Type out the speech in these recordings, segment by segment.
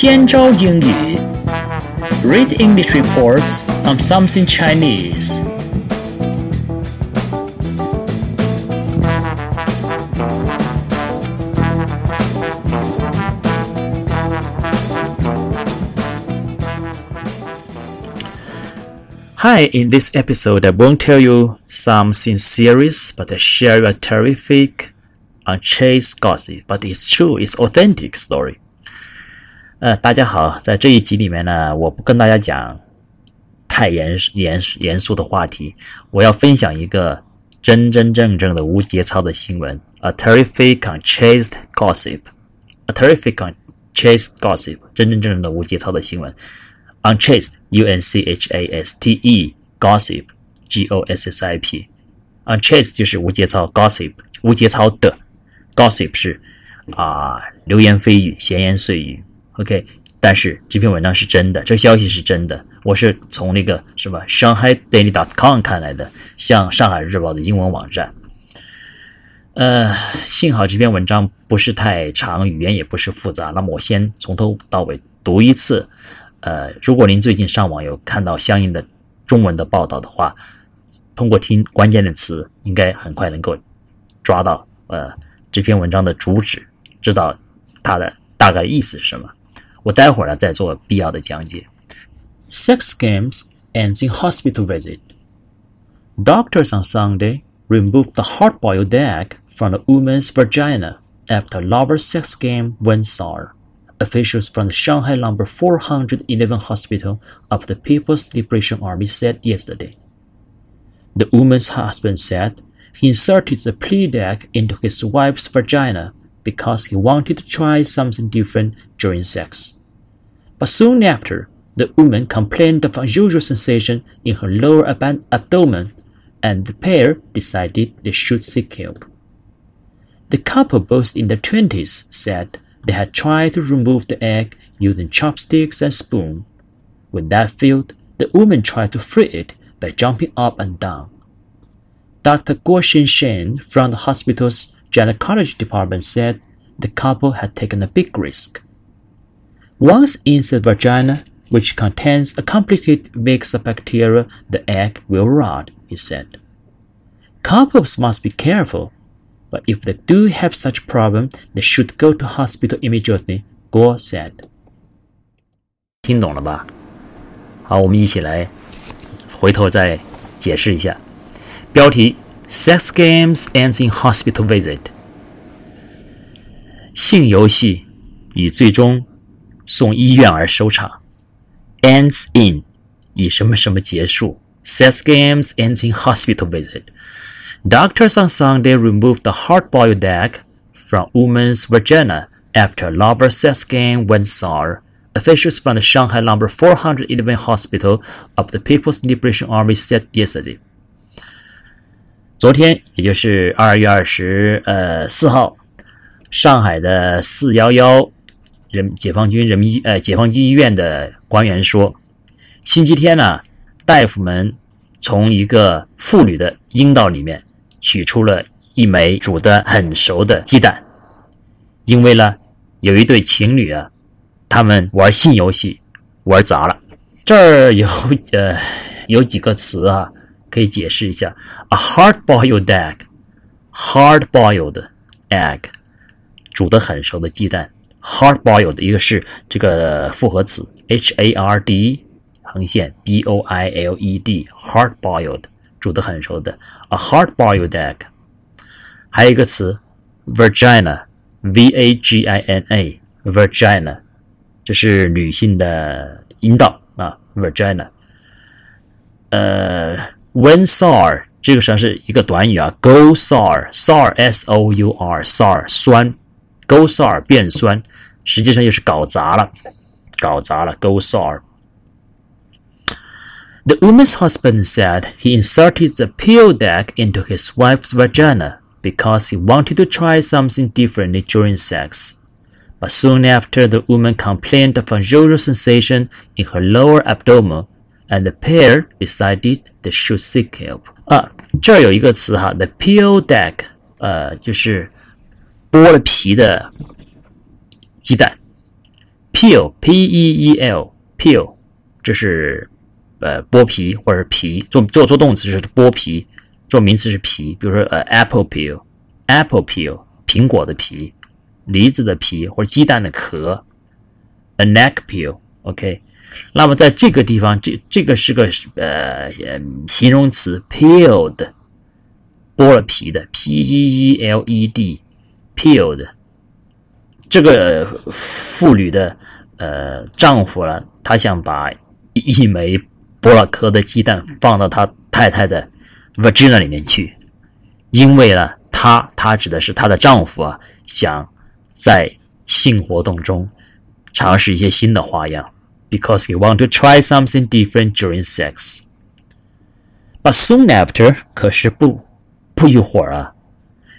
Tianzhou Yingyi. Read English reports on something Chinese. Hi, in this episode, I won't tell you something serious, but I share a terrific, unchased gossip. But it's true, it's authentic story. 呃，大家好，在这一集里面呢，我不跟大家讲太严严严肃的话题，我要分享一个真真正正的无节操的新闻，a terrific unchaste gossip，a terrific unchaste gossip，真真正正的无节操的新闻。Unchaste, U N C H A S T E, gossip, G O S S I P. Unchaste 就是无节操，gossip 无节操的，gossip 是啊流言蜚语、闲言碎语。OK，但是这篇文章是真的，这个消息是真的，我是从那个什么 Shanghai Daily dot com 看来的，像上海日报的英文网站。呃，幸好这篇文章不是太长，语言也不是复杂。那么我先从头到尾读一次。呃，如果您最近上网有看到相应的中文的报道的话，通过听关键的词，应该很快能够抓到呃这篇文章的主旨，知道它的大概意思是什么。我待会儿呢再做必要的讲解。Sex scams ends in hospital visit. Doctors on Sunday removed the hard-boiled egg from the woman's vagina after lover sex scam went sour. Officials from the Shanghai Number 411 Hospital of the People's Liberation Army said yesterday. The woman's husband said he inserted the Pleiadac into his wife's vagina because he wanted to try something different during sex. But soon after, the woman complained of unusual sensation in her lower ab- abdomen, and the pair decided they should seek help. The couple, both in their 20s, said they had tried to remove the egg using chopsticks and spoon. When that failed, the woman tried to free it by jumping up and down. Dr. Guo Xinshen from the hospital's gynecology department said the couple had taken a big risk. Once in the vagina, which contains a complicated mix of bacteria, the egg will rot, he said. Couples must be careful but if they do have such problem, they should go to hospital immediately. Guo said. 听懂了吧？好，我们一起来回头再解释一下。标题 ：Sex games ends in hospital visit。性游戏以最终送医院而收场。Ends in 以什么什么结束。Sex games ends in hospital visit。Doctors on Sunday removed the hard-boiled egg from woman's vagina after a lover sex game went sour. Officials from the Shanghai Number 411 Hospital of the People's Liberation Army said yesterday. 昨天，也就是二月二十呃四号，上海的四幺幺人解放军人民医呃解放军医院的官员说，星期天呢，大夫们从一个妇女的阴道里面取出了一枚煮的很熟的鸡蛋，因为呢，有一对情侣啊，他们玩性游戏玩砸了。这儿有呃有几个词啊，可以解释一下：a hard-boiled egg，hard-boiled egg，煮的很熟的鸡蛋；hard-boiled 一个是这个复合词，h-a-r-d 横线 b-o-i-l-e-d，hard-boiled。煮的很熟的，a hard-boiled egg。还有一个词，vagina，v a g i n a，vagina，这是女性的阴道啊，vagina。呃 ，when sour 这个实际上是一个短语啊，go sour，sour s o u r，sour 酸，go sour 变酸，实际上就是搞砸了，搞砸了，go sour。The woman's husband said he inserted the pill deck into his wife's vagina because he wanted to try something different during sex. But soon after, the woman complained of unusual sensation in her lower abdomen, and the pair decided they should seek help. 啊，这儿有一个词哈，the peel deck，呃，就是剥了皮的鸡蛋。peel p e e l peel，这是呃剥皮或者皮，做做做动词是剥皮，做名词是皮。比如说呃 apple peel apple peel 苹果的皮，梨子的皮或者鸡蛋的壳。a neck peel OK，那么在这个地方，这这个是个呃形容词 peeled，剥了皮的 p e e l e d peeled。这个妇女的呃丈夫呢，他想把一枚剥了壳的鸡蛋放到他太太的 vagina 里面去，因为呢，他他指的是他的丈夫啊，想在性活动中尝试一些新的花样 ，because he want to try something different during sex。But soon after，可是不不一会儿啊，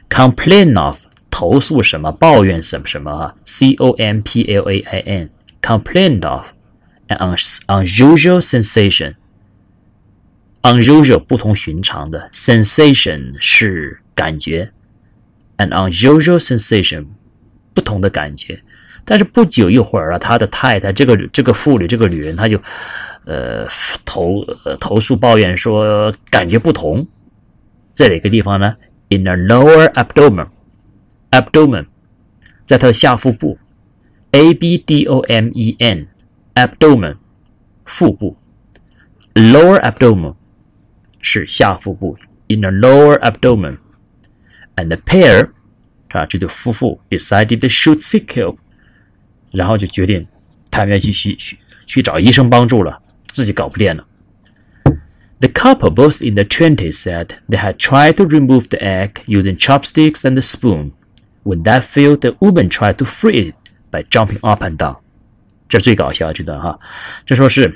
complain of。投诉什么？抱怨什么什么啊？C O M P L A I N，complained of an unusual sensation。unusual 不同寻常的，sensation 是感觉，an unusual sensation 不同的感觉。 但是不久一会儿啊，他的太太这个这个妇女这个女人，她就呃投投诉抱怨说感觉不同，在哪个地方呢？In the lower abdomen。abdomen，在她的下腹部，a b d o m e n，abdomen，腹部，lower abdomen 是下腹部，in the lower abdomen，and the pair 啊，这对夫妇 decided to shoot sick help，然后就决定他们要去去去去找医生帮助了，自己搞不定了。The couple, both in their twenties, said they had tried to remove the egg using chopsticks and a spoon. When that failed, the woman tried to free it by jumping up and down。这最搞笑这段哈，这说是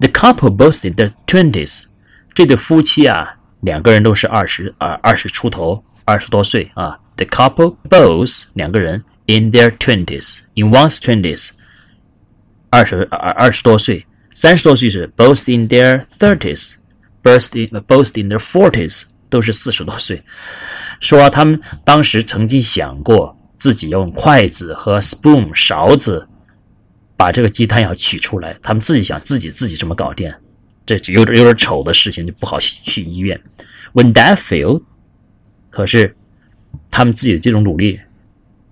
the couple both in their twenties，这对夫妻啊，两个人都是二十二二十出头，二十多岁啊。The couple both 两个人 in their twenties，in one's twenties，二十二二十多岁，三十多岁是 both in their thirties，both in both in their forties，都是四十多岁。说他们当时曾经想过自己用筷子和 spoon 勺子把这个鸡蛋要取出来，他们自己想自己自己这么搞定，这有点有点丑的事情就不好去医院。When that failed，可是他们自己的这种努力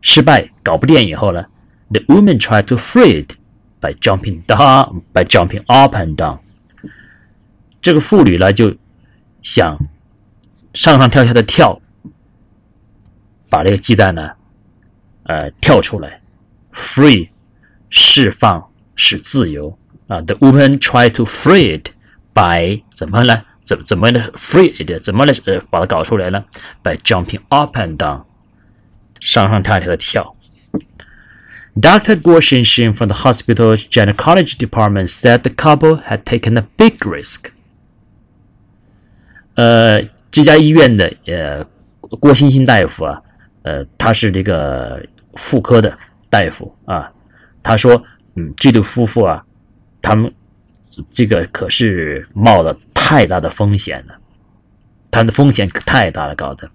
失败搞不定以后呢，the woman tried to free it by jumping down by jumping up and down。这个妇女呢就想上上跳下的跳。把这个鸡蛋呢，呃，跳出来，free，释放是自由啊。The woman tried to free it by 怎么呢？怎怎么呢？free it 怎么来呃把它搞出来呢？By jumping up and down，上上跳下的跳。Dr. Guo Xinxin from the hospital's gynecology department said the couple had taken a big risk. 呃，这家医院的呃郭欣欣大夫啊，呃，他是这个妇科的大夫啊。他说：“嗯，这对夫妇啊，他们这个可是冒了太大的风险了，他的风险可太大了，搞的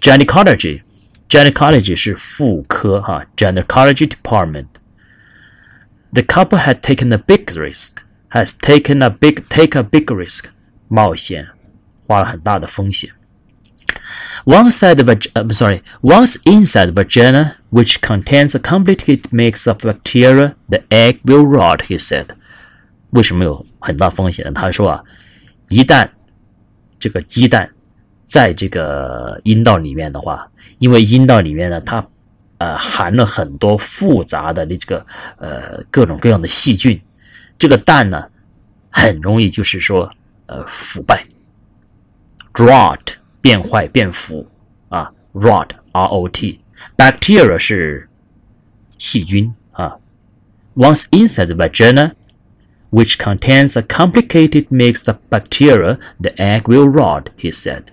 genealogy。Gynecology，gynecology 是妇科哈，gynecology department。The couple had taken a big risk, has taken a big take a big risk，冒险，花了很大的风险。” One side of a, I'm sorry, once inside the vagina, which contains a complicated mix of bacteria, the egg will rot. He said. 为什么有很大风险呢？他说啊，一旦这个鸡蛋 在这个阴道里面的话，因为阴道里面呢，它呃含了很多复杂的那这个呃各种各样的细菌，这个蛋呢很容易就是说呃腐败，rot。变坏、变腐啊，rot r o t bacteria 是细菌啊。Once inside the vagina, which contains a complicated mix of bacteria, the egg will rot, he said.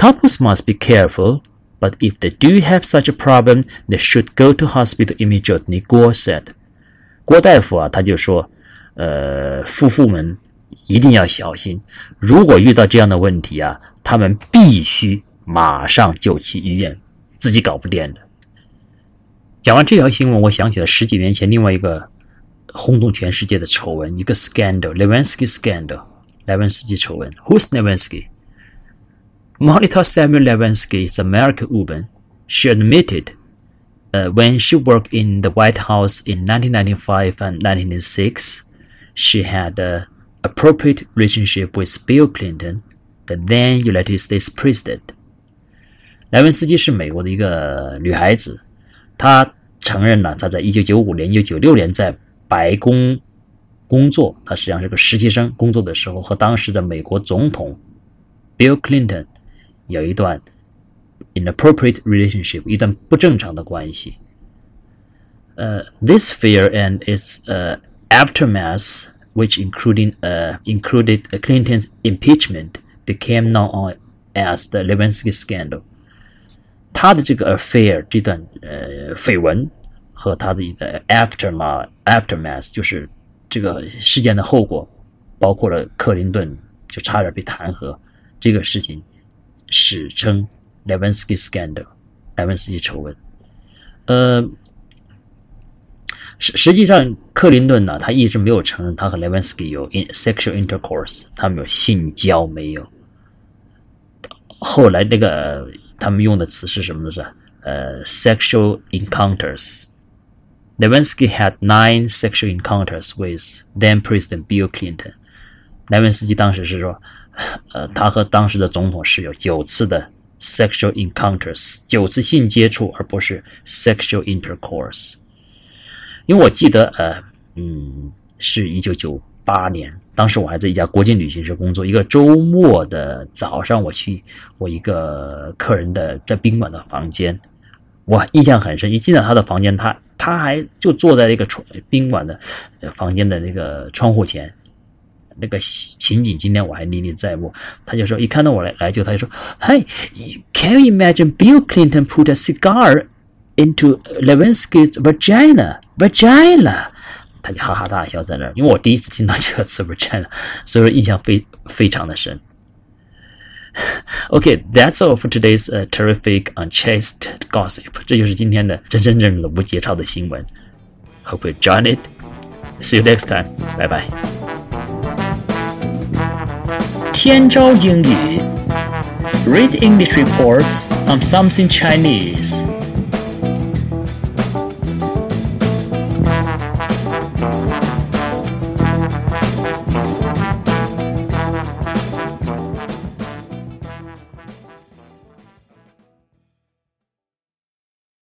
Couples must be careful, but if they do have such a problem, they should go to hospital immediately, Guo said. 郭大夫啊，他就说，呃，夫妇们一定要小心，如果遇到这样的问题啊，他们必须马上就去医院，自己搞不定的。讲完这条新闻，我想起了十几年前另外一个轰动全世界的丑闻，一个 scandal，Levinsky scandal，莱文斯基丑闻。Who's Levinsky? Levinsky？Monica Samuel Levinsky is American woman. She admitted uh, when she worked in the White House in 1995 and 1996, she had an appropriate relationship with Bill Clinton, the then United States President. 莱文斯基是美国的一个女孩子，她承认了她在1995年、1996年在白宫工作，她实际上是个实习生，工作的时候和当时的美国总统 Bill Clinton 有一段 inappropriate relationship，一段不正常的关系。呃，this fear and its uh aftermath, which including uh included Clinton's impeachment, became known as the Levinsky scandal. 他的这个 affair 这段呃绯闻和他的一个 aftermath aftermath 就是这个事件的后果，包括了克林顿就差点被弹劾这个事情， 史称 Levinsky scandal，莱文斯基丑闻。呃，实实际上克林顿呢，他一直没有承认他和 Levinsky 有 in sexual intercourse，他们有性交没有？后来那个他们用的词是什么呢？是呃 sexual encounters。Levinsky had nine sexual encounters with then President Bill Clinton。莱文斯基当时是说，呃，他和当时的总统是有九次的 sexual encounters，九次性接触，而不是 sexual intercourse。因为我记得，呃，嗯，是一九九八年，当时我还在一家国际旅行社工作。一个周末的早上，我去我一个客人的在宾馆的房间，我印象很深。一进到他的房间，他他还就坐在那个窗宾馆的房间的那个窗户前。那个情景今天我还历历在目。他就说，一看到我来来就他就说，Hey，can you imagine Bill Clinton put a cigar into Levinsky's vagina？vagina？他就哈哈大笑在那儿，因为我第一次听到这个词 vagina，所以说印象非非常的深。Okay, that's all for today's uh, terrific unchaste gossip. 这就是今天的真真正正的无节操的新闻。Hope you enjoyed it. See you next time. Bye bye. Tian English. Read English reports on something Chinese.